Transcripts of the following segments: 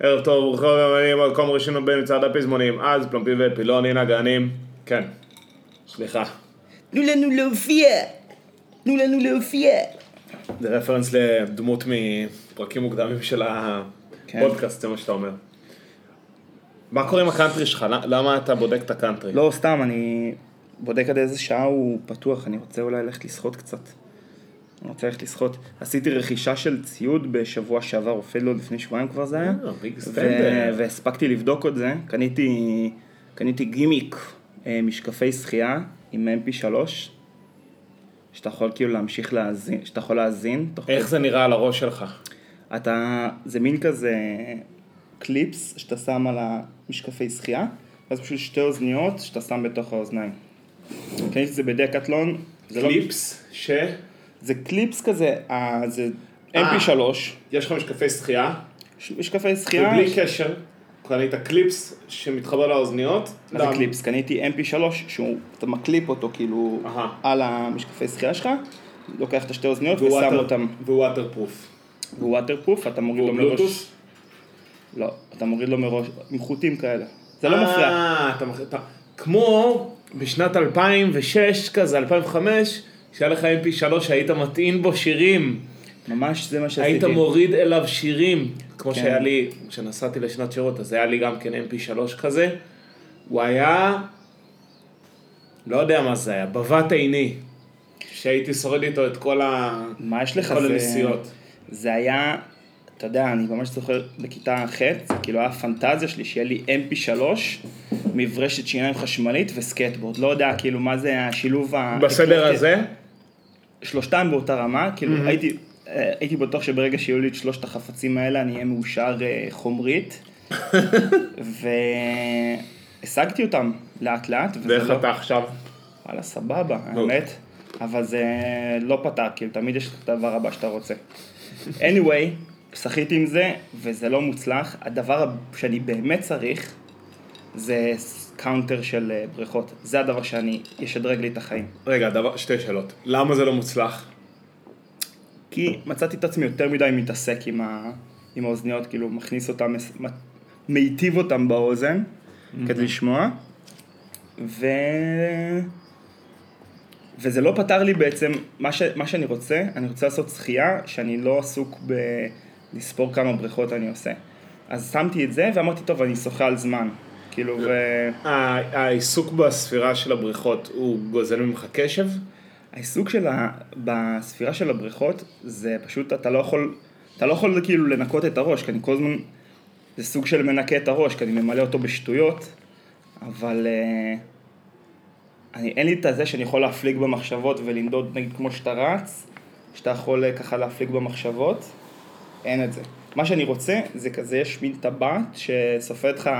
ערב טוב, ברוכים הבאים, מקום ראשון במצעד הפזמונים, אז פלומפים ופילונים, נגנים. כן. סליחה. תנו לנו להופיע! תנו לנו להופיע! זה רפרנס לדמות מפרקים מוקדמים של הפודקאסט, זה מה שאתה אומר. מה קורה עם הקאנטרי שלך? למה אתה בודק את הקאנטרי? לא, סתם, אני בודק עד איזה שעה הוא פתוח, אני רוצה אולי ללכת לשחות קצת. אני רוצה ללכת לשחות. עשיתי רכישה של ציוד בשבוע שעבר, אפילו לפני שבועיים כבר זה היה. אה. והספקתי לבדוק את זה. קניתי, קניתי גימיק, אה, משקפי שחייה עם mp3, שאתה יכול כאילו להמשיך להאזין, שאתה יכול להאזין. איך זה נראה על הראש שלך? אתה, זה מין כזה קליפס שאתה שם על המשקפי שחייה, ואז פשוט שתי אוזניות שאתה שם בתוך האוזניים. קניתי את זה בדקטלון, לא, קליפס ש... זה קליפס כזה, אה, זה אה. mp3, יש לך משקפי שחייה, ש- משקפי שחייה, ובלי קשר, קנית קליפס שמתחבר לאוזניות. מה זה? קליפס? קניתי mp3, שהוא, אתה מקליפ אותו כאילו. על המשקפי שחייה שלך, לוקח את השתי אוזניות ושם אותם, והוא waterproof. והוא waterproof, אתה מוריד לו מראש? לא, אתה מוריד לו מראש, עם חוטים כאלה, זה לא מפריע. אה, אתה- כמו בשנת 2006 כזה, 2005, שהיה לך mp3 שהיית מטעין בו שירים, ממש זה מה שעשיתי. היית מוריד אליו שירים, כמו כן. שהיה לי, כשנסעתי לשנת שירות, אז היה לי גם כן mp3 כזה, הוא היה, לא יודע מה זה היה, בבת עיני, שהייתי שורד איתו את כל ה... מה יש לך? כל זה- הנסיעות. זה היה, אתה יודע, אני ממש זוכר בכיתה ח', זה כאילו היה פנטזיה שלי שיהיה לי mp3, מברשת שיניים חשמלית וסקטבורד. לא יודע כאילו מה זה השילוב ה... בסדר הזה, שלושתם באותה רמה, כאילו הייתי, אה, הייתי בטוח שברגע שיהיו לי את שלושת החפצים האלה אני אהיה מאושר אה, חומרית. והשגתי אותם לאט לאט. ואיך לא- אתה עכשיו? וואלה, סבבה, נו. האמת. אבל זה לא פתר, כאילו, תמיד יש את הדבר הבא שאתה רוצה. anyway, שחיתי עם זה, וזה לא מוצלח. הדבר שאני באמת צריך, זה counter של אה, בריכות. זה הדבר שאני, ישדרג לי את החיים. רגע, דבר, שתי שאלות. למה זה לא מוצלח? כי מצאתי את עצמי יותר מדי מתעסק עם, ה... עם האוזניות, כאילו, מכניס מ- מיטיב אותם באוזן, כדי לשמוע. ו... וזה לא פתר לי בעצם, מה, ש... מה שאני רוצה, אני רוצה לעשות שחייה, שאני לא עסוק בלספור כמה בריכות אני עושה. אז שמתי את זה, ואמרתי, טוב, אני שוחה על זמן. כאילו, ו... ה- העיסוק בספירה של הבריכות הוא גוזל ממך קשב? העיסוק של ה... בספירה של הבריכות, זה פשוט, אתה לא יכול, אתה לא יכול כאילו לנקות את הראש, כי אני כל הזמן, זה סוג של מנקה את הראש, כי אני ממלא אותו בשטויות, אבל אה, אני, אין לי את הזה שאני יכול להפליג במחשבות ולנדוד, נגיד כמו שאתה רץ, שאתה יכול אה, ככה להפליג במחשבות, אין את זה. מה שאני רוצה, זה כזה, יש מין טבעת שסופרת לך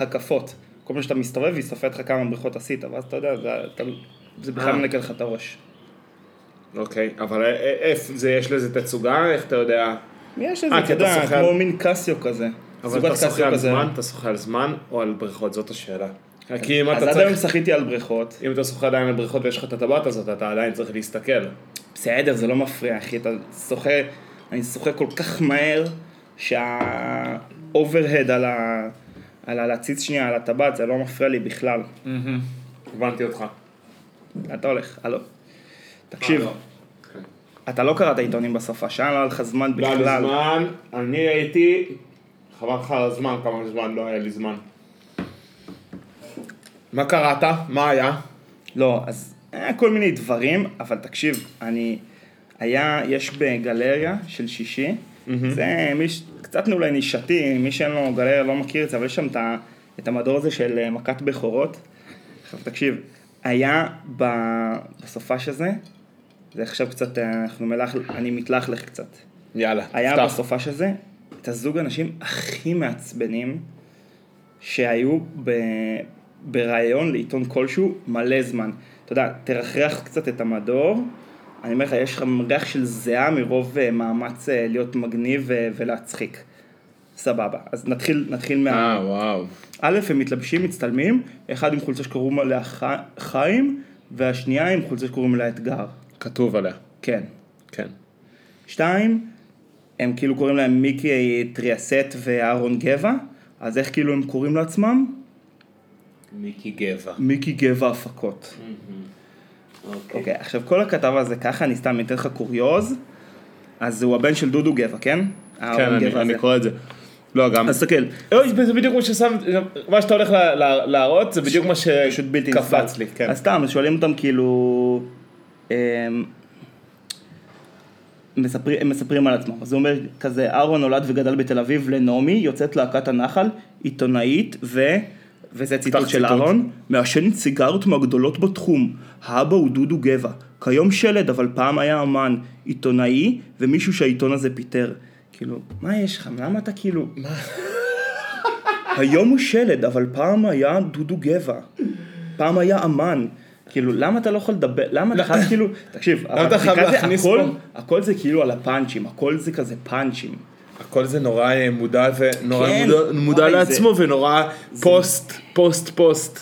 הקפות. כל פעם שאתה מסתובב, סופרת לך כמה בריכות עשית, ואז אתה יודע, זה, אתה, זה בכלל אה. מנקה לך את הראש. אוקיי, אבל איפה זה, יש לזה תצוגה? איך אתה יודע? יש אה, לזה, אתה יודע, כמו מין קסיו כזה. אבל אתה שוחה על. זמן? אתה שוחה על זמן או על בריכות? זאת השאלה. כי אם אז אתה עד היום צריך, שחיתי על בריכות. אם אתה שוחה עדיין על בריכות ויש לך את הטבעת הזאת, אתה עדיין צריך להסתכל. בסדר, זה לא מפריע, אחי, אתה שוחה, אני שוחה כל כך מהר, שהאוברהד על ה... על הלהציץ שנייה על הטבעת, זה לא מפריע לי בכלל. הבנתי אותך. אתה הולך? הלו. תקשיב. אתה לא קראת עיתונים בסופה, שעה לא היה לך זמן לא היה לי בכלל. זמן, אני הייתי, חבל לך על הזמן, כמה זמן לא היה לי זמן. מה קראת? מה היה? לא, אז היה כל מיני דברים, אבל תקשיב, אני, היה, יש בגלריה של שישי, זה מי, ש- קצת אולי נישתי, מי שאין לו גלריה לא מכיר את זה, אבל יש שם את, את המדור הזה של אה, מכת בכורות. עכשיו תקשיב, היה בסופש הזה, זה עכשיו קצת, אה, אנחנו מלח, אני מתלכלך קצת. יאללה, היה פתח. בסופש הזה את הזוג האנשים הכי מעצבנים שהיו ב... בריאיון לעיתון כלשהו מלא זמן. אתה יודע, תרחרח קצת את המדור, אני אומר לך, יש לך ריח של זיעה מרוב אה, מאמץ אה, להיות מגניב ו- ולהצחיק. סבבה, אז נתחיל, נתחיל מה... אה, וואו. א', הם מתלבשים, מצטלמים, אחד עם חולצה שקוראים ח... חיים, והשנייה עם חולצה שקוראים לה אתגר. כתוב עליה. כן. כן. שתיים, הם כאילו קוראים להם מיקי טריאסט ואהרון גבע, אז איך כאילו הם קוראים לעצמם? מיקי גבע. מיקי גבע הפקות. אוקיי. אוקיי, עכשיו כל הכתב הזה ככה, אני סתם אתן לך קוריוז, אז הוא הבן של דודו גבע, כן? כן, אני- אני. קורא את זה. לא, גם... אז תסתכל, אוי, זה בדיוק מה ששם, מה שאתה הולך לה- לה- להראות, זה בדיוק מה. שקפץ לי, כן. אז סתם, שואלים אותם כאילו... אמ, מספרים, הם מספרים על עצמם, אז הוא אומר כזה, אהרון נולד וגדל בתל אביב לנעמי, יוצאת להקת הנחל, עיתונאית, ו... וזה ציטוט של. אהרון, מעשנת סיגריות מהגדולות בתחום, האבא הוא דודו גבע, כיום שלד אבל פעם היה אמן, עיתונאי, ומישהו שהעיתון הזה פיטר. כאילו, מה יש לך? למה אתה כאילו... היום הוא שלד, אבל פעם היה דודו גבע. פעם היה אמן. כאילו, למה אתה לא יכול לדבר, למה אתה חייב כאילו, תקשיב? הכל זה כאילו על הפאנצ'ים, הכל זה כזה פאנצ'ים. הכל זה נורא אה, מודע ונורא כן, מודע, מודע לעצמו ונורא פוסט, פוסט, פוסט,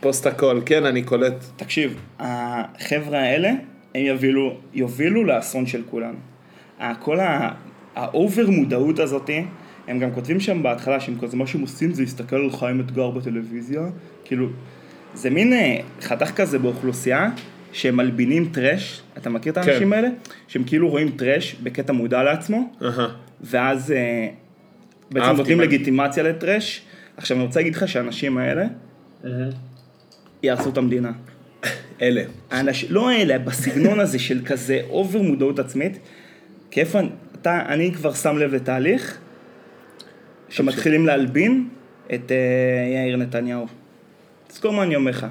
פוסט הכל, כן, אני קולט. תקשיב, החבר'ה האלה, הם יובילו, יובילו לאסון של כולנו. כל האובר מודעות הזאתי, הם גם כותבים שם בהתחלה שהם כזה, מה שהם עושים זה להסתכל על חיים אתגר בטלוויזיה, כאילו, זה מין אה, חתך כזה באוכלוסייה, שהם מלבינים טראש, אתה מכיר את האנשים כן. האלה? שהם כאילו רואים טראש בקטע מודע לעצמו, אהה. ואז אה, בעצם נותנים לגיטימציה לטראש. עכשיו אני רוצה להגיד לך שהאנשים האלה, יהרסו את המדינה. אלה. האנש... לא האלה, בסגנון הזה של כזה אובר מודעות עצמית, כאיפה, אתה, אני כבר שם לב לתהליך, שמתחילים להלבין את אה, יאיר נתניהו. תזכור מה אני אומר לך.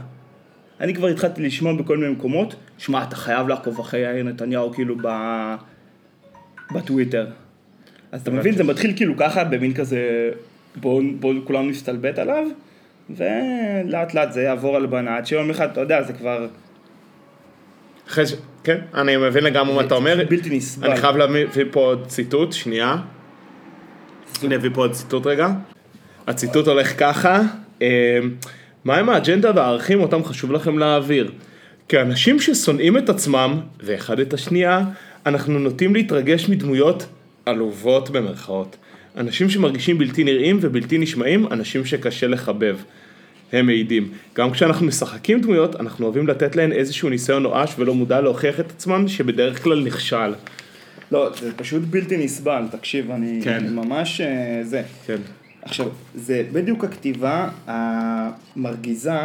אני כבר התחלתי לשמוע בכל מיני מקומות, שמע, אתה חייב לעקוב אחרי יאיר נתניהו כאילו ב... בטוויטר. אז אתה מבין, זה מתחיל כאילו ככה, במין כזה, בואו בוא כולנו נסתלבט עליו, ולאט לאט זה יעבור הלבנה, עד שיום אחד, אתה יודע, זה כבר... אחרי ש... כן, אני מבין לגמרי מה אתה אומר. בלתי נסבל. אני חייב להביא פה עוד ציטוט, שנייה. אני אביא פה עוד ציטוט רגע. הציטוט הולך ככה, אה, מהם האג'נדה והערכים אותם חשוב לכם להעביר? כאנשים ששונאים את עצמם, ואחד את השנייה, אנחנו נוטים להתרגש מדמויות עלובות במרכאות. אנשים שמרגישים בלתי נראים ובלתי נשמעים, אנשים שקשה לחבב. הם מעידים. גם כשאנחנו משחקים דמויות, אנחנו אוהבים לתת להן איזשהו ניסיון נואש ולא מודע להוכיח את עצמן, שבדרך כלל נכשל. לא, זה פשוט בלתי נסבל, תקשיב, אני כן. ממש אה, זה. כן. עכשיו, זה בדיוק הכתיבה המרגיזה,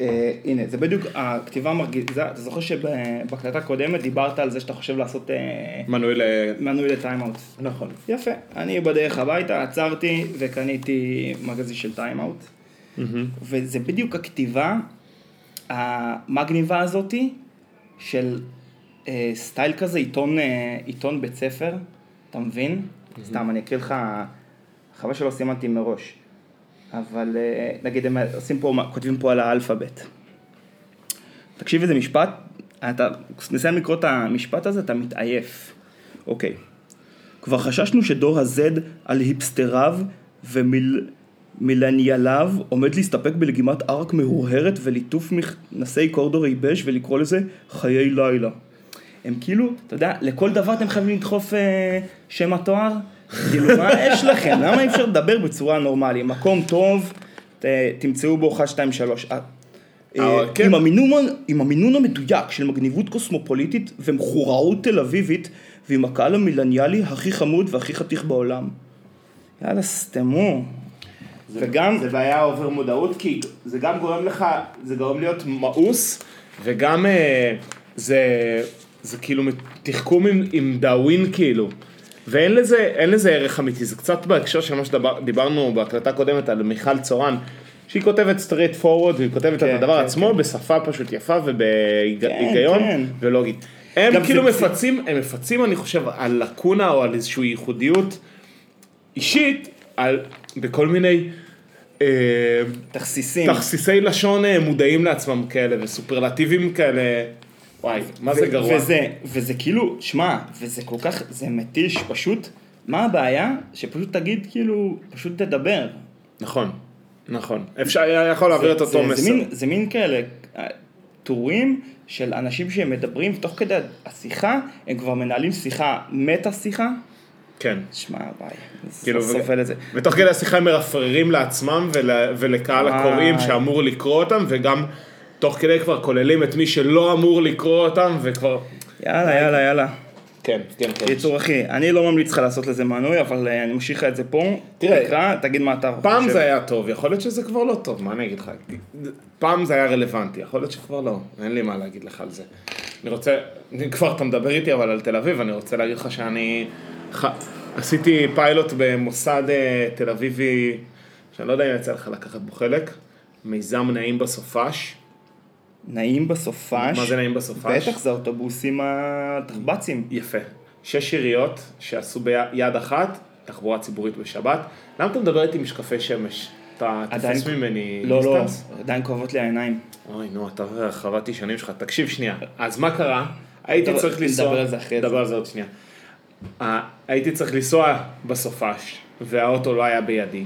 אה, הנה, זה בדיוק הכתיבה המרגיזה, אתה זוכר שבהקלטה הקודמת דיברת על זה שאתה חושב לעשות אה, מנוי ל... מנוי ל Time Out. נכון. יפה, אני בדרך הביתה עצרתי וקניתי מגזין של Time Out, וזה בדיוק הכתיבה המגניבה הזאתי של אה, סטייל כזה, עיתון, אה, עיתון בית ספר, אתה מבין? סתם, אני אקריא לך, חבל שלא סימנתי מראש, אבל אה, נגיד הם עושים פה, כותבים פה על האלפאבית. תקשיב איזה משפט, אתה נסיים לקרוא את המשפט הזה, אתה מתעייף. אוקיי. כבר חששנו שדור ה-Z על היפסטריו ומילניאליו עומד להסתפק בלגימת ערק מהורהרת וליטוף מכנסי קורדור ייבש ולקרוא לזה חיי לילה. הם כאילו, אתה יודע, לכל דבר אתם חייבים לדחוף אה, שם התואר? כאילו, מה יש לכם? למה אי אפשר לדבר בצורה נורמלית? מקום טוב, ת, תמצאו בו 1, 2, 3. אה, כן. עם, המינון, עם המינון המדויק של מגניבות קוסמופוליטית ומחוראות תל אביבית ועם הקהל המילניאלי הכי חמוד והכי חתיך בעולם. יאללה, סתמו. וגם, זה בעיה אובר מודעות, כי זה גם גורם לך, זה גורם להיות מאוס, וגם אה, זה, זה כאילו תחכום עם, עם דאווין כאילו. ואין לזה, לזה ערך אמיתי, זה קצת בהקשר של מה שדיברנו בהקלטה הקודמת על מיכל צורן, שהיא כותבת straight forward, והיא כותבת כן, את הדבר כן, עצמו בשפה פשוט יפה ובהיגיון כן. ולוגית. הם כאילו זה- מפצים, הם מפצים אני חושב על לקונה או על איזושהי ייחודיות אישית, על, בכל מיני אה, תכסיסים. תכסיסי לשון אה, מודעים לעצמם כאלה וסופרלטיבים כאלה, וואי, מה זה גרוע. וזה, וזה כאילו, שמע, וזה כל כך, זה מתיש, פשוט, מה הבעיה? שפשוט תגיד, כאילו, פשוט תדבר. נכון, נכון. אפשר, היה יכול להעביר את אותו זה- מסר. זה מין, זה מין כאלה אה, טורים של אנשים שהם מדברים, ותוך כדי השיחה, הם כבר מנהלים שיחה מטה שיחה. כן. שמע, ביי, כאילו, סובל את זה. ותוך כדי השיחה הם מרפררים לעצמם ול, ולקהל וואי. הקוראים שאמור לקרוא אותם, וגם תוך כדי כבר כוללים את מי שלא אמור לקרוא אותם, וכבר... יאללה, יאללה, יאללה. כן, כן, כן. קיצור, אחי, אני לא ממליץ לך לעשות לזה מנוי, אבל אה, אני ממשיך לך את זה פה. תראה, תקרא, תגיד מה אתה חושב. פעם זה היה טוב, יכול להיות שזה כבר לא טוב, מה אני אגיד לך? פעם זה היה רלוונטי, יכול להיות שכבר לא, אין לי מה להגיד לך על זה. אני רוצה, אני כבר אתה מדבר איתי אבל על תל אביב, אני רוצה להגיד לך שאני ח... עשיתי פיילוט במוסד אה, תל אביבי, שאני לא יודע אם יצא לך לקחת בו חלק, מיזם נעים בסופש. נעים בסופש. מה זה נעים בסופש? בטח, זה האוטובוסים התחב"צים. יפה. שש עיריות שעשו ביד אחת תחבורה ציבורית בשבת. למה אתה מדבר איתי עם משקפי שמש? אתה עדיין- תופס ממני לא, לא, distance? עדיין כואבות לי העיניים. אוי, נו, אתה וחוות שנים שלך. תקשיב שנייה. אז מה קרה? הייתי צריך לנסוע... נדבר על זה אחרי זה. נדבר על זה עוד שנייה. הייתי צריך לנסוע בסופש, והאוטו לא היה בידי.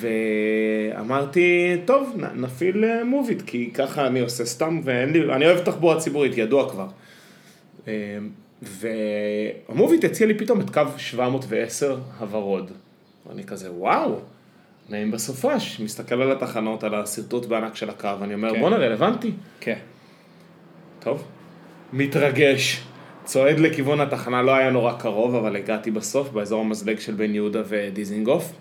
ואמרתי, טוב, נפעיל אה, מוביט, כי ככה אני עושה סתם, ואין לי... אני אוהב תחבורה ציבורית, ידוע כבר. אה, והמוביט הציע לי פתאום את קו 710 הוורוד. ואני כזה, וואו, נעים בסופש. מסתכל על התחנות, על השרטוט בענק של הקו, אני אומר, כן. בואנה, רלוונטי. כן. טוב. מתרגש, צועד לכיוון התחנה, לא היה נורא קרוב, אבל הגעתי בסוף, באזור המזלג של בן יהודה ודיזינגוף.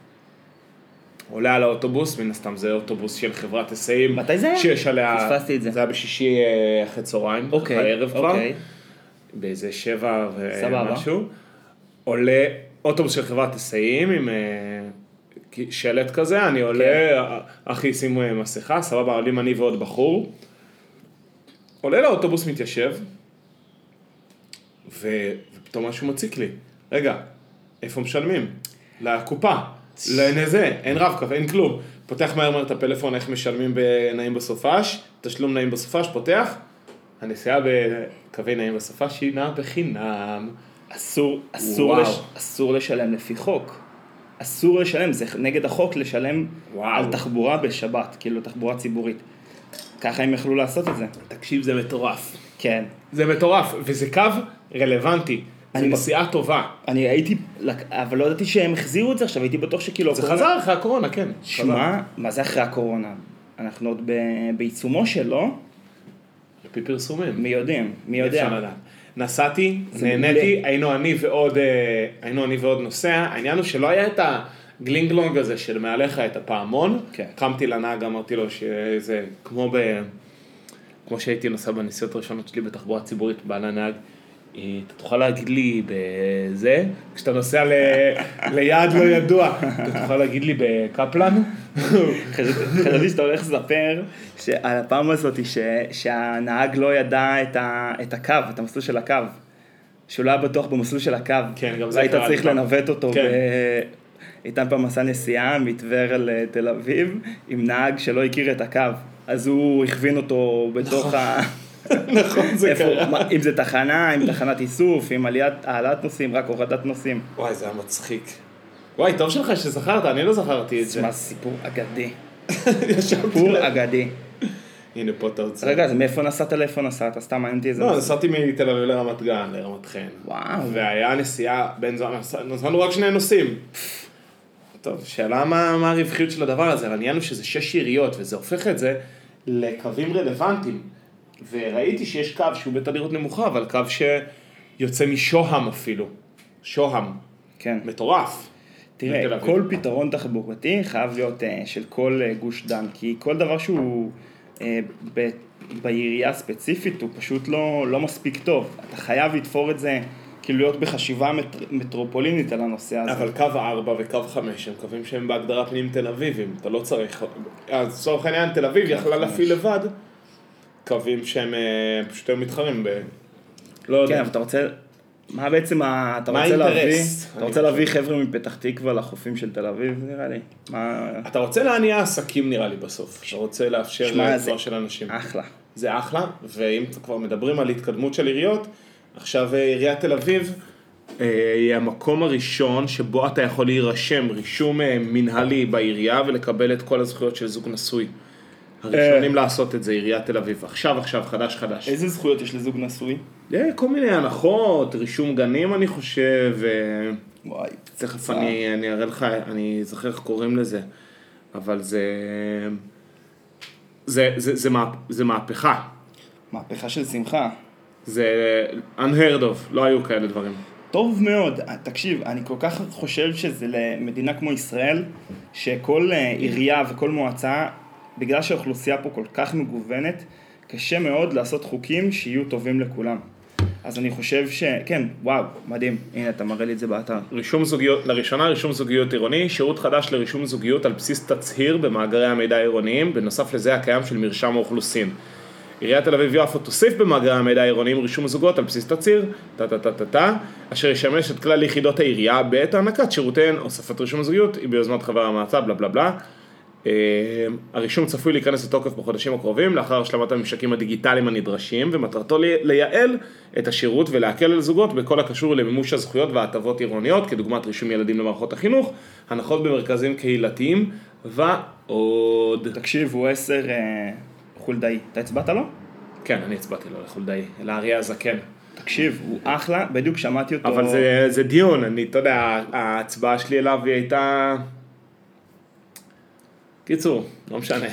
עולה על האוטובוס, מן הסתם זה אוטובוס של חברת היסעים. מתי זה היה? שיש עליה... פספסתי את זה. זה היה בשישי אה, אחרי צהריים, אוקיי, בערב כבר. אוקיי. באיזה שבע סבבה. ומשהו. עולה אוטובוס של חברת היסעים עם אה, שלט כזה, אני עולה, אחי שימו אה, מסכה, סבבה, עולים אני ועוד בחור. עולה לאוטובוס, מתיישב, ו... ופתאום משהו מציק לי. רגע, איפה משלמים? לקופה. אין זה, אין רב-קו, אין כלום. פותח מהר מהר את הפלאפון, איך משלמים בנעים בסופש, תשלום נעים בסופש, פותח, הנסיעה בקווי נעים בסופש היא נעה בחינם. אסור, אסור. לש, אסור לשלם לפי חוק. אסור לשלם, זה נגד החוק לשלם וואו. על תחבורה בשבת, כאילו תחבורה ציבורית. ככה הם יכלו לעשות את זה. תקשיב, זה מטורף. כן. זה מטורף, וזה קו רלוונטי. זה אני- נסיעה טובה. אני הייתי, אבל לא ידעתי שהם החזירו את זה עכשיו, הייתי בטוח שכאילו... זה הקורונה- חזר אחרי הקורונה, כן. שמע, מה זה אחרי הקורונה? אנחנו עוד ב- בעיצומו שלו, על פי פרסומים. מי יודעים, מי יודע. נסעתי, נהניתי. היינו אני ועוד, אה, היינו אני ועוד נוסע, העניין הוא שלא היה את הגלינגלונג הזה של מעליך את הפעמון, כן. קמתי לנהג, אמרתי לו שזה כמו ב... כמו שהייתי נוסע בנסיעות הראשונות שלי בתחבורה ציבורית, בא לנהג, "אה, אתה תוכל להגיד לי בזה, כשאתה נוסע ל... ליעד לא ידוע, אתה תוכל להגיד לי בקפלן? חשבתי שאתה הולך לספר שעל הפעם הזאת ש- שהנהג לא ידע את, ה, את הקו, את המסלול של הקו. שהוא לא היה בטוח במסלול של הקו. כן, גם זה לי צריך. לנווט אותו. כן. ב... איתן פעם עשה נסיעה מטבריה לתל אביב עם נהג שלא הכיר את הקו. אז הוא הכווין אותו בתוך ה... נכון, זה קרה. אם זה תחנה, אם תחנת איסוף, אם עליית, העלאת נוסעים, רק הורדת נוסעים. וואי, זה היה מצחיק. וואי, טוב שלך שזכרת, אני לא זכרתי את זה. מה סיפור אגדי. סיפור אגדי. הנה פה אתה רוצה. רגע, אז מאיפה נסעת לאיפה נסעת? סתם מעניין אותי איזה... לא. נסעתי מתל אביב לרמת גן, לרמת חן. וואו. והיה נסיעה בין זמן, נסע- נסענו רק שני נוסעים. טוב, שאלה מה, מה הרווחיות של הדבר הזה, אבל העניין הוא שזה שש עיריות, וזה הופך את זה לקווים רלוונטיים. וראיתי שיש קו שהוא בתדירות נמוכה, אבל קו שיוצא משוהם אפילו. שוהם. כן. מטורף. תראה. כל פתרון תחבורתי חייב להיות אה, של כל אה, גוש דן, כי כל דבר שהוא אה, ב- בעירייה הספציפית הוא פשוט לא, לא מספיק טוב. אתה חייב לתפור את זה, כאילו להיות בחשיבה מט, מטרופולינית על הנושא הזה. אבל קו 4 וקו 5 הם קווים שהם בהגדרה פנים תל אביבים, אתה לא צריך, אז לצורך העניין תל אביב יכלה להפעיל לבד קווים שהם אה, פשוט היו מתחרים ב... לא כן, יודע. אבל אתה רוצה... מה בעצם ה... אתה רוצה להביא... אתה רוצה. להביא חבר'ה מפתח תקווה לחופים של תל אביב, נראה לי. מה... אתה רוצה להניע עסקים נראה לי בסוף, אתה רוצה לאפשר זה- של אנשים. אחלה. זה אחלה, ואם כבר מדברים על התקדמות של עיריות, עכשיו אה, עיריית תל אביב אה, היא המקום הראשון שבו אתה יכול להירשם רישום מנהלי בעירייה ולקבל את כל הזכויות של זוג נשוי. הראשונים לעשות את זה, עיריית תל אביב. עכשיו, עכשיו, חדש, חדש. איזה זכויות יש לזוג נשוי? אה, כל מיני הנחות, רישום גנים אני חושב, אה, וואי. תכף אני, אני אראה לך, אני אזכר איך קוראים לזה, אבל זה, זה, זה, זה, מה, זה מהפכה, מהפכה של שמחה. זה unheard of, לא היו כאלה דברים. טוב מאוד, תקשיב, אני כל כך חושב שזה למדינה כמו ישראל, שכל אה, עירייה וכל מועצה, בגלל שהאוכלוסייה פה כל כך מגוונת, קשה מאוד לעשות חוקים שיהיו טובים לכולם. אז אני חושב ש... כן, וואו, מדהים. הנה, אתה מראה לי את זה באתר. רישום זוגיות, לראשונה רישום זוגיות עירוני, שירות חדש לרישום זוגיות על בסיס תצהיר במאגרי המידע העירוניים, בנוסף לזה הקיים של מרשם האוכלוסין. עיריית תל אביב יפו תוסיף במאגרי המידע העירוניים רישום הזוגות על בסיס תצהיר, טה טה טה טה טה, אשר ישמש את כלל יחידות העירייה בעת הענקת שירותיהן, הוספת רישום הזוגיות, היא ביוזמת חבר המועצה, בלה בלה בלה. אה, הרישום צפוי להיכנס לתוקף בחודשים הקרובים לאחר השלמת הממשקים הדיגיטליים הנדרשים ומטרתו לי- לייעל את השירות ולהקל על זוגות בכל הקשור למימוש הזכויות וההטבות עירוניות כדוגמת רישום ילדים למערכות החינוך, הנחות במרכזים קהילתיים ועוד. תקשיב, הוא עשר אה, חולדאי. אתה הצבעת לו? כן, אני הצבעתי לו לחולדאי, לאריה הזקן. תקשיב, הוא אחלה, בדיוק שמעתי אותו. אבל זה, זה דיון, אני, אתה יודע, ההצבעה שלי אליו היא הייתה... קיצור, לא משנה.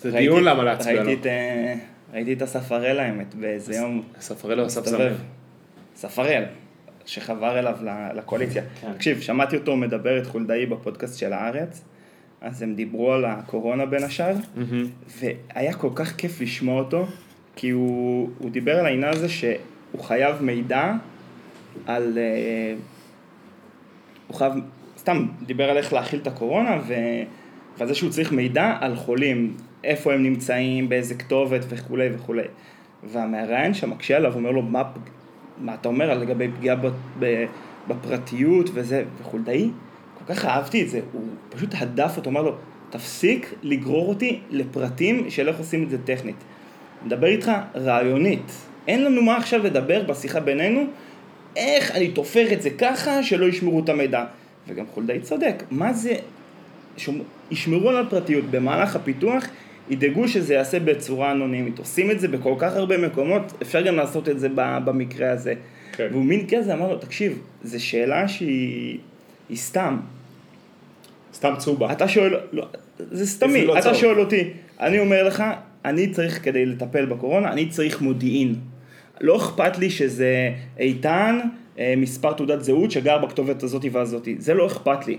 זה ראיתי- דיון למה להצביע לו. את, אה, ראיתי את הספרל האמת באיזה יום. ספרלו אסף מסתובב. זמיר. ספרל, שחבר אליו לקואליציה. כן. תקשיב, שמעתי אותו מדבר את חולדאי בפודקאסט של הארץ, אז הם דיברו על הקורונה בין השאר, מהמם. והיה כל כך כיף לשמוע אותו, כי הוא, הוא דיבר על העניין הזה שהוא חייב מידע על... אה, הוא חייב, סתם, דיבר על איך להכיל את הקורונה, ו, ועל זה שהוא צריך מידע על חולים, איפה הם נמצאים, באיזה כתובת וכולי וכולי. והמראיין שם מקשה עליו, אומר לו, מה, מה אתה אומר לגבי פגיעה בפרטיות וזה, וחולדאי, כל כך אהבתי את זה, הוא פשוט הדף אותו, אמר לו, תפסיק לגרור אותי לפרטים של איך עושים את זה טכנית. מדבר איתך רעיונית. אין לנו מה עכשיו לדבר בשיחה בינינו, איך אני תופר את זה ככה שלא ישמרו את המידע. וגם חולדאי צודק, מה זה, שומ... ישמרו על הפרטיות במהלך הפיתוח, ידאגו שזה ייעשה בצורה אנונימית. עושים את זה בכל כך הרבה מקומות, אפשר גם לעשות את זה במקרה הזה. כן. והוא מין כזה אמר לו, תקשיב, זו שאלה שהיא היא סתם. סתם צובה. אתה שואל, לא, זה סתמי, לא אתה צהוב. שואל אותי, אני אומר לך, אני צריך כדי לטפל בקורונה, אני צריך מודיעין. לא אכפת לי שזה איתן, מספר תעודת זהות שגר בכתובת הזאתי והזאתי, זה לא אכפת לי.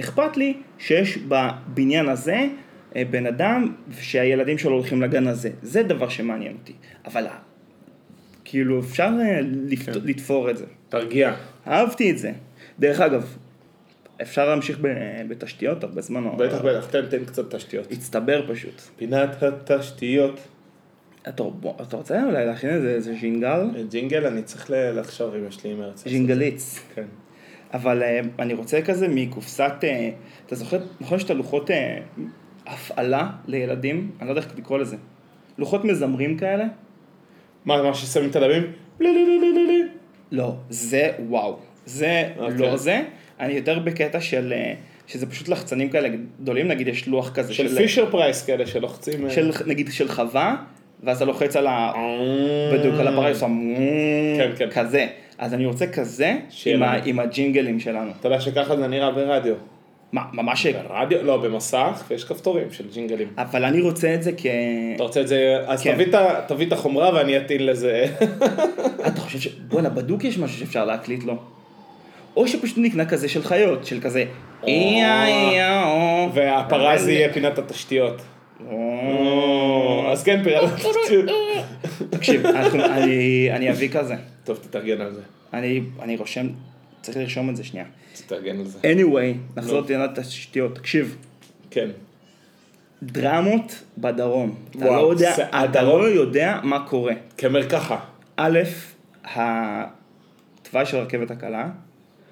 אכפת לי שיש בבניין הזה אה, בן אדם שהילדים שלו הולכים לגן הזה, זה דבר שמעניין אותי. אבל ה- כאילו אפשר אה, לפת- כן. לתפור את זה. תרגיע. אהבתי את זה. דרך אגב, אפשר להמשיך ב- בתשתיות הרבה זמן. או- בטח, בטח, תן, תן קצת תשתיות. הצטבר פשוט. פינת התשתיות. אתה, אתה רוצה אולי להכין איזה, איזה ז'ינגל? ג'ינגל, אני צריך לחשוב אם יש לי מרץ. ז'ינגליץ. כן. אבל אה, אני רוצה כזה מקופסת, אה, אתה זוכר, נכון שאתה לוחות אה, הפעלה לילדים? אני לא יודע איך לקרוא לזה. לוחות מזמרים כאלה? מה, מה ששמים את הדמים? לא, זה וואו. זה אוקיי. לא זה. אני יותר בקטע של, שזה פשוט לחצנים כאלה גדולים, נגיד יש לוח כזה של Fisher Price כאלה שלוחצים. של, נגיד של חווה, ואז אתה לוחץ על ה... בדיוק על הפרה, כן, כן. כזה. אז אני רוצה כזה עם, הג'ינגלים שלנו. אתה יודע שככה זה נראה ברדיו. מה, ממש... ברדיו? לא, במסך, ויש כפתורים של ג'ינגלים. אבל אני רוצה את זה כ... אתה רוצה את זה, אז כן. תביא את תביא את החומרה ואני אטעין לזה. אתה חושב ש... בואנה, בדוק יש משהו שאפשר להקליט לו. או שפשוט נקנה כזה של חיות, של כזה... איה איה או... והפרה זה יהיה פינת התשתיות. או, אז כן, התשתיות. תקשיב, אני אביא כזה. טוב, תתארגן על זה. אני רושם... צריך לרשום את זה שנייה. תתארגן על זה. anyway, נחזור נו. לתאונת התשתיות. תקשיב, כן. דרמות בדרום. אתה לא יודע, אתה הדרום- לא יודע מה קורה. כמרקחה. א', התוואי של הרכבת הקלה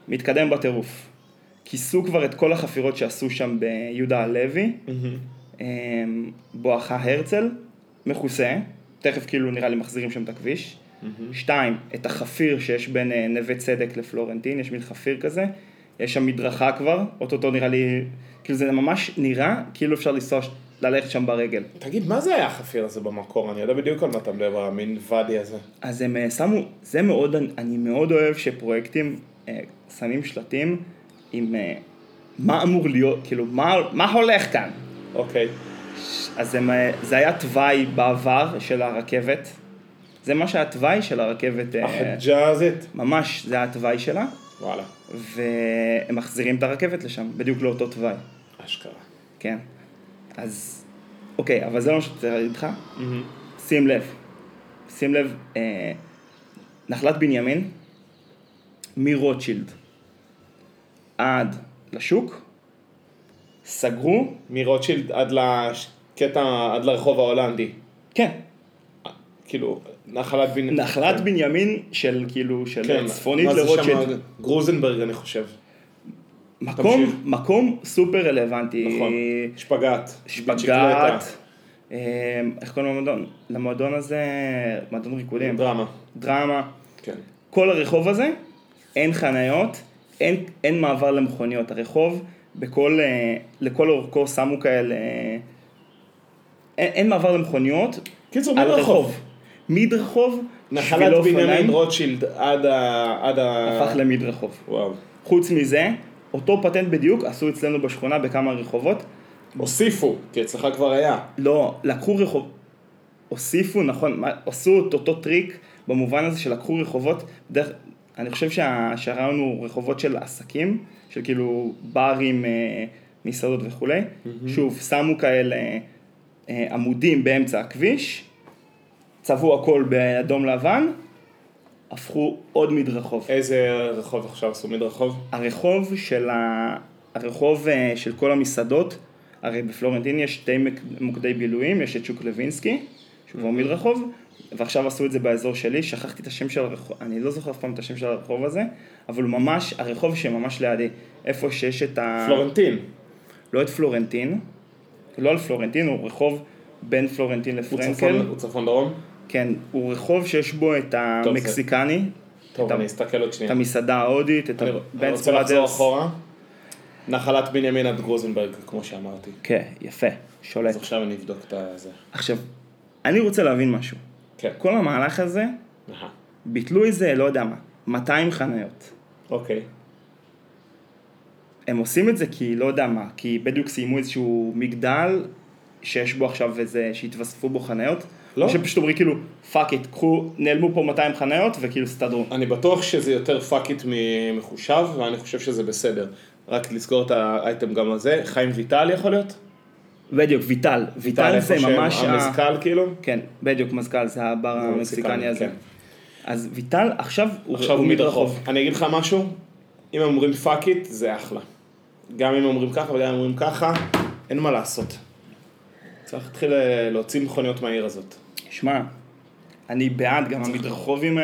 מתקדם בטירוף. כיסו כבר את כל החפירות שעשו שם ביהודה הלוי, אמ, בואכה הרצל, מכוסה, תכף כאילו נראה לי מחזירים שם את הכביש. שתיים, את החפיר שיש בין אה, נווה צדק לפלורנטין, יש מין חפיר כזה, יש שם מדרכה כבר, אוטוטו נראה לי, כאילו זה ממש נראה כאילו אפשר לנסוע ללכת שם ברגל. תגיד, מה זה היה החפיר הזה במקור? אני יודע בדיוק על מה אתה מדבר, המין ואדי הזה. אז הם אה, שמו, זה מאוד, אני מאוד אוהב שפרויקטים אה, שמים שלטים עם אה, מה אמור להיות, כאילו, מה, מה הולך כאן? אוקיי. אז הם, אה, זה היה תוואי בעבר של הרכבת, זה מה שהיה תוואי של הרכבת, אה, החג'אזית. ממש זה התוואי שלה, וואלה, והם מחזירים את הרכבת לשם, בדיוק לאותו תוואי, אשכרה. כן. אז, אוקיי, אבל זה לא מה שרציתי להגיד לך, שים לב, שים לב, אה, נחלת בנימין, מרוטשילד עד לשוק, סגרו, מרוטשילד עד לקטע, עד לרחוב ההולנדי. כן, כאילו, נחלת בנימין. נחלת בנימין של כאילו, של כן, צפונית לרוטשילד. גרוזנברג, אני חושב. מקום, תמשיך. מקום סופר רלוונטי. נכון. שפגאט. שפגאט. אה, איך קוראים למועדון? למועדון הזה, מועדון ריקודים. דרמה. דרמה. כן. כל הרחוב הזה, אין חניות, אין, אין מעבר למכוניות. הרחוב, בכל, אה, לכל אורכו שמו כאלה, אה, אין, אין מעבר למכוניות. קיצור, על מדרחוב. מדרחוב, נחלת בנימין רוטשילד עד ה... עד ה... הפך למדרחוב. וואו. חוץ מזה, אותו פטנט בדיוק עשו אצלנו בשכונה בכמה רחובות. הוסיפו, כי אצלך כבר היה. לא, לקחו רחוב... הוסיפו, נכון, עשו את אותו טריק במובן הזה שלקחו רחובות, דרך, אני חושב שה, שהרעיון הוא רחובות של עסקים, של כאילו ברים, אה, מסעדות וכולי. שוב, שמו כאלה אה, עמודים באמצע הכביש, צבעו הכל באדום לבן, הפכו עוד מדרחוב. איזה רחוב עכשיו עשו מדרחוב? הרחוב של, ה... הרחוב אה, של כל המסעדות, הרי בפלורנטין יש שתי מוקדי בילויים, יש את שוק לוינסקי, שהוא כבר מדרחוב, ועכשיו עשו את זה באזור שלי, שכחתי את השם של הרחוב, אני לא זוכר אף פעם את השם של הרחוב הזה, אבל הוא ממש, הרחוב שממש לידי, איפה שיש את ה... פלורנטין. לא את פלורנטין, לא על פלורנטין, הוא רחוב בין פלורנטין לפרנקל, הוא צפון דרום? כן, הוא רחוב שיש בו את המקסיקני, טוב, את אני אסתכל עוד את שנייה. המסעדה ההודית, את אני אני הבנץ רוצה לחזור בראדרס. אחורה. נחלת בנימין עד גרוזנברג, כמו שאמרתי. כן, יפה, שולט. אז עכשיו אני אבדוק את זה. עכשיו, אני רוצה להבין משהו. כן. כל המהלך הזה, אהה. ביטלו איזה, לא יודע מה, 200 חניות. אוקיי. הם עושים את זה כי, לא יודע מה, כי בדיוק סיימו איזשהו מגדל, שיש בו עכשיו איזה, שהתווספו בו חניות. לא. או שפשוט אומרים כאילו, fuck it, קחו, נעלמו פה 200 חניות וכאילו סתדרו. אני בטוח שזה יותר fuck it ממחושב, ואני חושב שזה בסדר. רק לזכור את האייטם גם הזה. חיים ויטל יכול להיות? בדיוק, ויטל. ויטל זה ממש... המזכ"ל כאילו? כן, בדיוק, מזכ"ל, זה הבר המקסיקני הזה. כן. אז ויטל עכשיו הוא עכשיו הוא מדרחוב. אני אגיד לך משהו, אם הם אומרים fuck it, זה אחלה. גם אם אומרים ככה וגם אם אומרים ככה, אין מה לעשות. צריך להתחיל אה, להוציא מכוניות מהעיר הזאת. שמע, אני בעד, גם המדרחובים,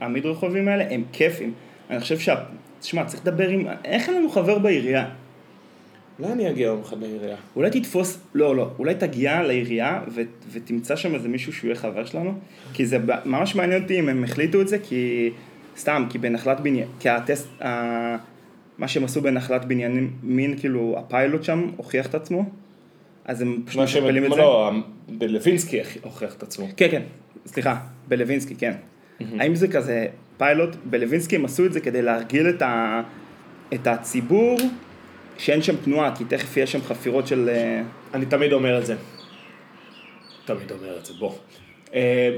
המדרחובים האלה הם כיפים. אני חושב שה... שמע, צריך לדבר עם... איך אין לנו חבר בעירייה? אולי אני אגיע יום אחד לעירייה. אולי תתפוס... לא, לא. אולי תגיע לעירייה ו... ותמצא שם איזה מישהו שהוא יהיה חבר שלנו. כי זה ממש מעניין אותי אם הם החליטו את זה, כי... סתם, כי בנחלת בניין... כי הטסט... ה... מה שהם עשו בנחלת בניינים, מין כאילו הפיילוט שם הוכיח את עצמו. אז הם פשוט משפלים את זה. לא, בלווינסקי הוכיח את עצמו. כן, כן, סליחה, בלווינסקי, כן. האם זה כזה פיילוט? בלווינסקי הם עשו את זה כדי להרגיל את, ה, את הציבור שאין שם תנועה, כי תכף יהיה שם חפירות של... אה, אני תמיד אומר את זה. תמיד אומר את זה, בוא. אה,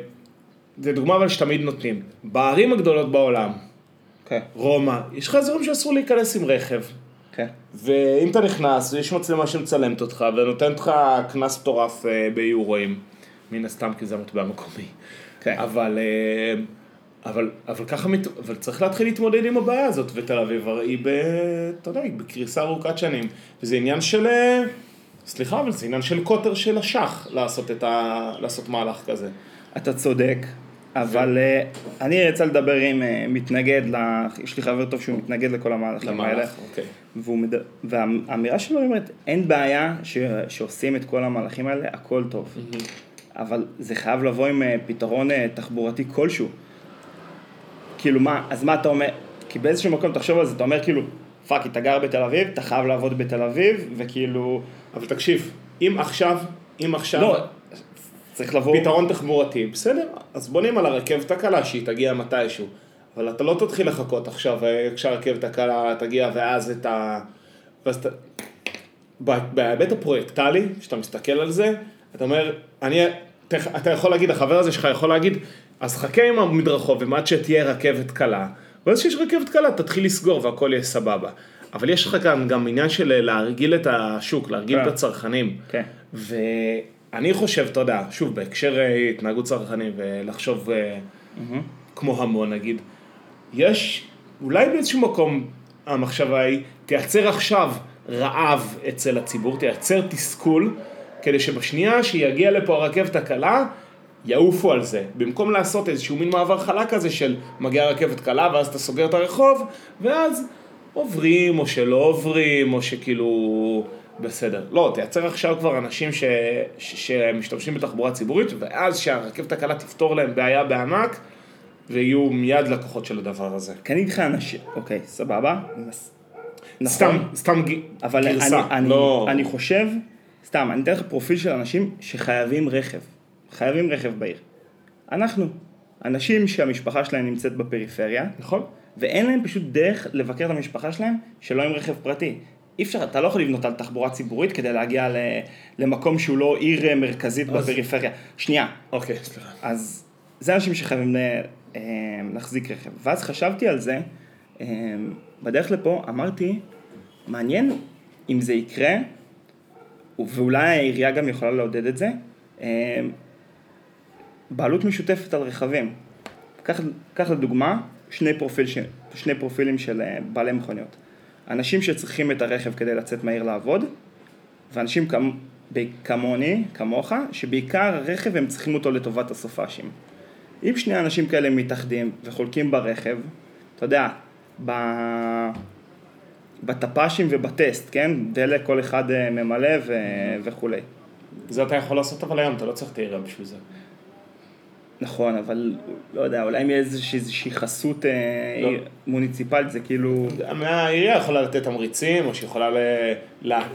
זה דוגמה אבל שתמיד נותנים. בערים הגדולות בעולם, כן, רומא, יש לך אזורים שאסור להיכנס עם רכב. כן. ואם אתה נכנס, יש מצלמה שמצלמת אותך ונותנת לך קנס מטורף אה, ביורואים. מן הסתם כי זה המטבע המקומי. כן. אבל, אה, אבל, אבל ככה, מת... אבל צריך להתחיל להתמודד עם הבעיה הזאת, ותל אביב הרי היא, ב... אתה יודע, היא בקריסה ארוכת שנים. וזה עניין של, אה, סליחה, אבל זה עניין של קוטר של אשח לעשות, את ה... לעשות מהלך כזה. אתה צודק, אבל אה, אני יצא לדבר עם אה, מתנגד, ל... יש לי חבר טוב שהוא מתנגד לכל המהלכים האלה. למהלך, אוקיי. והוא מד... והאמירה שלו אומרת, אין בעיה ש... שעושים את כל המהלכים האלה, הכל טוב. אבל זה חייב לבוא עם פתרון תחבורתי כלשהו. כאילו מה, אז מה אתה אומר? כי באיזשהו מקום תחשוב על זה, אתה אומר כאילו, fuck, אתה גר בתל אביב, אתה חייב לעבוד בתל אביב, וכאילו, אבל תקשיב, אם עכשיו, אם עכשיו, לא, צריך לבוא... פתרון תחבורתי, בסדר, אז בונים על הרכבת הקלה שהיא תגיע מתישהו. אבל אתה לא תתחיל לחכות עכשיו אה, כשהרכבת הקלה תגיע ואז את ה... ואז אתה... בהיבט הפרויקטלי, כשאתה מסתכל על זה, אתה אומר, אני... אתה יכול להגיד, החבר הזה שלך יכול להגיד, אז חכה עם המדרחוב ועד שתהיה רכבת קלה, ואז כשיש רכבת קלה תתחיל לסגור והכל יהיה סבבה. אבל יש לך כאן גם עניין של להרגיל את השוק, להרגיל כן. את הצרכנים. כן. ואני חושב, אתה יודע, שוב, בהקשר אה, התנהגות צרכנים ולחשוב אה, כמו המון נגיד, יש, אולי באיזשהו מקום המחשבה היא, תייצר עכשיו רעב אצל הציבור, תייצר תסכול, כדי שבשנייה שיגיע לפה הרכבת הקלה, יעופו על זה. במקום לעשות איזשהו מין מעבר חלק כזה של מגיעה רכבת קלה ואז אתה סוגר את הרחוב, ואז עוברים או שלא עוברים, או שכאילו... בסדר. לא, תייצר עכשיו כבר אנשים ש... ש... שמשתמשים בתחבורה ציבורית, ואז שהרכבת הקלה תפתור להם בעיה בענק, ויהיו מיד לקוחות של הדבר הזה. אני אגיד לך אנשים, אוקיי, סבבה. מס- סתם, נכון, סתם ג- אבל אני, גרסה, אני, לא... אני חושב, סתם, אני אתן לך פרופיל של אנשים שחייבים רכב. חייבים רכב בעיר. אנחנו, אנשים שהמשפחה שלהם נמצאת בפריפריה, נכון? ואין להם פשוט דרך לבקר את המשפחה שלהם שלא עם רכב פרטי. אי אפשר, אתה לא יכול לבנות על תחבורה ציבורית כדי להגיע ל, למקום שהוא לא עיר אה, מרכזית אז- בפריפריה. שנייה, אוקיי, סליחה. אז זה אנשים שחייבים ל- אה, להחזיק רכב. ואז חשבתי על זה, אה, בדרך לפה אמרתי, מעניין אם זה יקרה, ואולי העירייה גם יכולה לעודד את זה, אה, בעלות משותפת על רכבים. קח, לדוגמה שני, פרופיל שני פרופילים של אה, בעלי מכוניות. אנשים שצריכים את הרכב כדי לצאת מהעיר לעבוד, ואנשים כמ, כמוני, כמוך, שבעיקר הרכב הם צריכים אותו לטובת הסופאשים. אם שני אנשים כאלה מתאחדים וחולקים ברכב, אתה יודע, ב... בטפ"שים ובטסט, כן? דלק כל אחד אה, ממלא ו... וכולי. זה אתה יכול לעשות אבל היום, אתה לא צריך את העירייה בשביל זה. נכון, אבל לא יודע, אולי אם יהיה איזושהי, חסות אה, לא. מוניציפלית, זה כאילו... העירייה יכולה לתת תמריצים, או שיכולה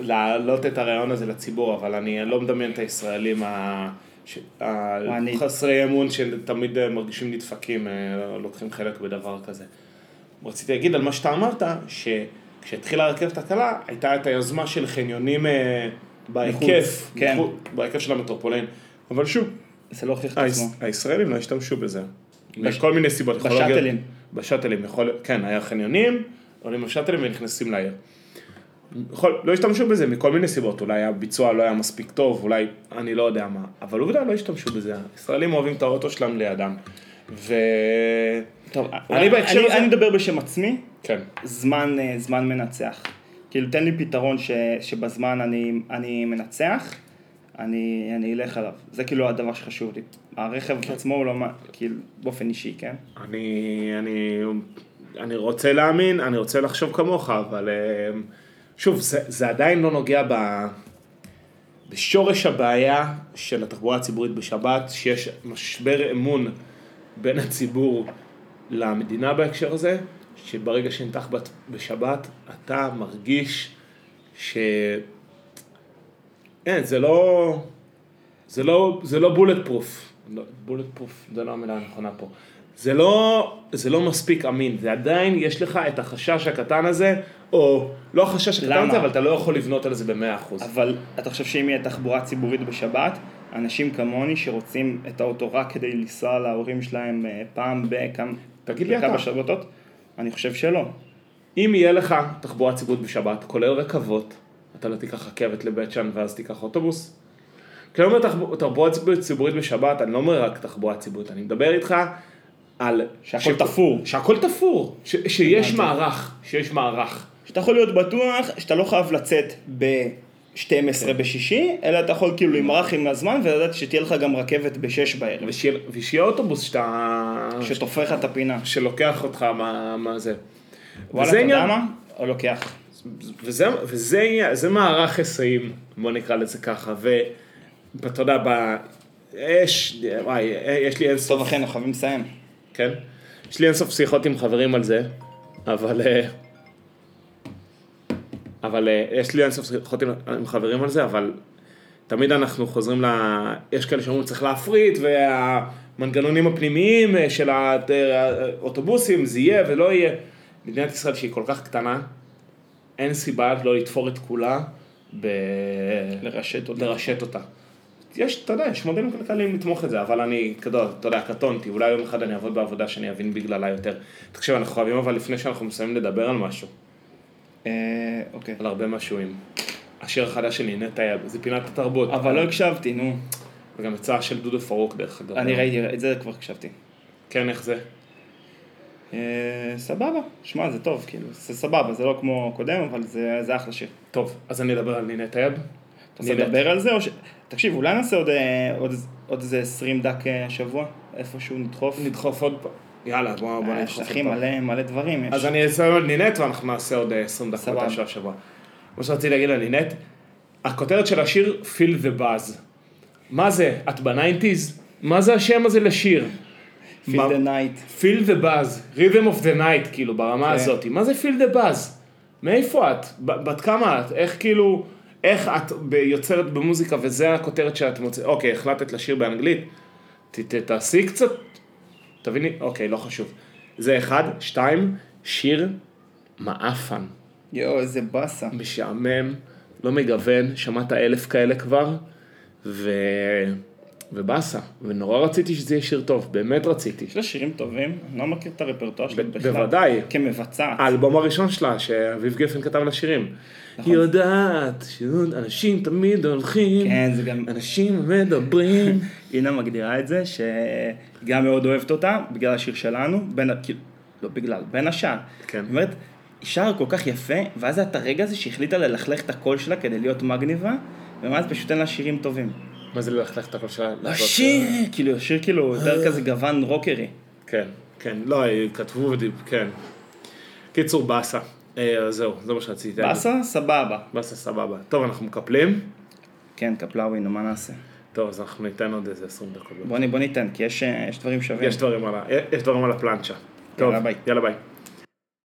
להעלות את הרעיון הזה לציבור, אבל אני לא מדמיין את הישראלים ה- ש- החסרי אמון שתמיד מרגישים נדפקים, אה, לוקחים חלק בדבר כזה. רציתי להגיד על מה שאתה אמרת, שכשהתחילה הרכבת הקלה, הייתה את היוזמה של חניונים אה, בהיקף, כן. בהיקף של המטרופולין. אבל שוב, זה לא הוכיח את עצמו. הישראלים לא השתמשו בזה. מכל מיני סיבות. בשאטלים. בשאטלים, יכול, כן, היה חניונים, עולים לשאטלים ונכנסים לעיר. יכול, לא השתמשו בזה מכל מיני סיבות, אולי הביצוע לא היה מספיק טוב, אולי אני לא יודע מה, אבל עובדה לא השתמשו בזה, ישראלים אוהבים את האוטו שלהם לידם. ו... טוב, אני בהקשר הזה- אני מדבר בשם עצמי, כן. זמן, אה, זמן מנצח. כאילו, תן לי פתרון ש, שבזמן אני, אני מנצח, אני, אני אלך עליו. זה כאילו הדבר שחשוב לי. הרכב כן. עצמו הוא לא, מה- כאילו, באופן אישי, כן? אני, אני, אני רוצה להאמין, אני רוצה לחשוב כמוך, אבל אה, שוב, זה, זה עדיין לא נוגע ב, בשורש הבעיה של התחבורה הציבורית בשבת, שיש משבר אמון בין הציבור למדינה בהקשר הזה, שברגע שנמתח בת- בשבת, אתה מרגיש ש... אין, זה לא... זה לא, זה לא בולט פרוף. בולט פרוף, זה לא המילה הנכונה פה. זה לא, זה לא מספיק אמין, זה עדיין, יש לך את החשש הקטן הזה, או לא החשש הקטן למה? הזה, אבל אתה לא יכול לבנות על זה במאה אחוז. אבל אתה חושב שאם יהיה תחבורה ציבורית בשבת, אנשים כמוני שרוצים את האוטו רק כדי לנסוע להורים שלהם אה, פעם בכמה תגיד לי אתה. שבתות, אני חושב שלא. אם יהיה לך תחבורה ציבורית בשבת, כולל רכבות, אתה לא תיקח רכבת לבית שאן ואז תיקח אוטובוס? כשאני אומר תחב- תחבורה ציבורית- בשבת, אני לא אומר רק תחבורה ציבורית, אני מדבר איתך על... שהכל ש- תפור. שהכל תפור, ש- שיש. מערך, שיש מערך. שאתה יכול להיות בטוח שאתה לא חייב לצאת ב-12 בשישי, אלא אתה יכול כאילו למרח עם הזמן ולדעת שתהיה לך גם רכבת ב-6 בערב, ושיהיה ושיהיה אוטובוס שאתה... שתופר לך את הפינה. שלוקח אותך מה, מה זה. וואלה, אתה יודע מה? או לוקח. וזה, וזה זה מערך היסעים, בוא נקרא לזה ככה, ואתה יודע, ב... יש, וואי, יש לי אינסוף, טוב אכן, אנחנו חייבים לסיים. כן? יש לי אינסוף שיחות עם חברים על זה, אבל... אה, אבל אה, יש לי אינסוף שיחות עם, עם חברים על זה, אבל תמיד אנחנו חוזרים ל... יש כאלה שאומרים צריך להפריט, והמנגנונים הפנימיים אה, של האוטובוסים, זה יהיה ולא יהיה. מדינת ישראל שהיא כל כך קטנה, אין סיבה לא לתפור את כולה ב... לרשת אותה. לרשת אותה. יש, אתה יודע, יש מודלים כלכליים לתמוך את זה, אבל אני, אתה יודע, קטונתי, אולי יום אחד אני אעבוד בעבודה שאני אבין בגללה יותר. תקשיב, אנחנו חייבים אבל לפני שאנחנו מסיימים לדבר על משהו, אה, אוקיי. על הרבה נושאים. השיר החדש של נינט טייב, זה פינת התרבות. אבל לא הקשבתי, נו. וגם יצא של דודו פארוק דרך אגב. אני ראיתי, את זה כבר הקשבתי. כן, איך זה? אה, סבבה, שמע, זה טוב, כאילו, זה סבבה, זה לא כמו קודם, אבל זה זה אחלה שיר. טוב, אז אני אדבר על נינט טייב. אתה רוצה לדבר על זה, או ש... תקשיב, אולי נעשה עוד, אה, עוד, עוד איזה 20 דק אה, השבוע, איפשהו נדחוף. נדחוף עוד פעם. יאללה, בוא בוא אה, נדחוף עוד אחי, פעם. מלא, מלא דברים יש. אז אני אסיים על נינת ואנחנו נעשה עוד אה, 20 דקות. של השבוע. מה שרציתי להגיד על נינת, הכותרת של השיר Feel the Buzz. מה זה? את בניינטיז? מה זה השם הזה לשיר? Feel מה- the night. Feel the Buzz, Rhythm of the Night, כאילו, ברמה כן. הזאת. מה זה Feel the Buzz? מאיפה את? בת כמה את? איך כאילו, איך את יוצרת במוזיקה וזה הכותרת שאת מוצאת? אוקיי, החלטת לשיר באנגלית? ת- ת- תעשי קצת, תביני, אוקיי, לא חשוב. זה אחד, שתיים, שיר מעפן. יואו, איזה באסה. משעמם, לא מגוון, שמעת אלף כאלה כבר, ו... ובאסה, ונורא רציתי שזה יהיה שיר טוב, באמת רציתי. יש לה שירים טובים, אני לא מכיר את הרפרטואר שלה בכלל. בוודאי. כמבצעת. האלבום הראשון שלה, שאביב גפן כתב לה שירים. נכון. היא יודעת שאנשים תמיד הולכים, כן, זה גם... אנשים מדברים. אינה מגדירה את זה, שהיא גם מאוד אוהבת אותה, בגלל השיר שלנו, בין, כאילו, לא בגלל, בין השאר. כן. היא אומרת, היא שרה כל כך יפה, ואז היה את הרגע הזה שהחליטה ללכלך את הקול שלה כדי להיות מגניבה, ומאז פשוט אין לה שירים טובים. מה זה ללכלך את הקול שלה? השיר, כאילו, השיר כאילו יותר כזה גוון רוקרי. כן, כן, לא, כתבו ודיב, כן. קיצור, באסה. אה, זהו, זה מה שרציתי. באסה? סבבה. באסה, סבבה. טוב, אנחנו מקפלים. כן, קפלאווי, נו, מה נעשה? טוב, אז אנחנו ניתן עוד איזה 20 דקות. בוא, ניתן, כי יש, אה, יש דברים שווים. יש דברים על הפלנצ'ה. טוב. יאללה ביי.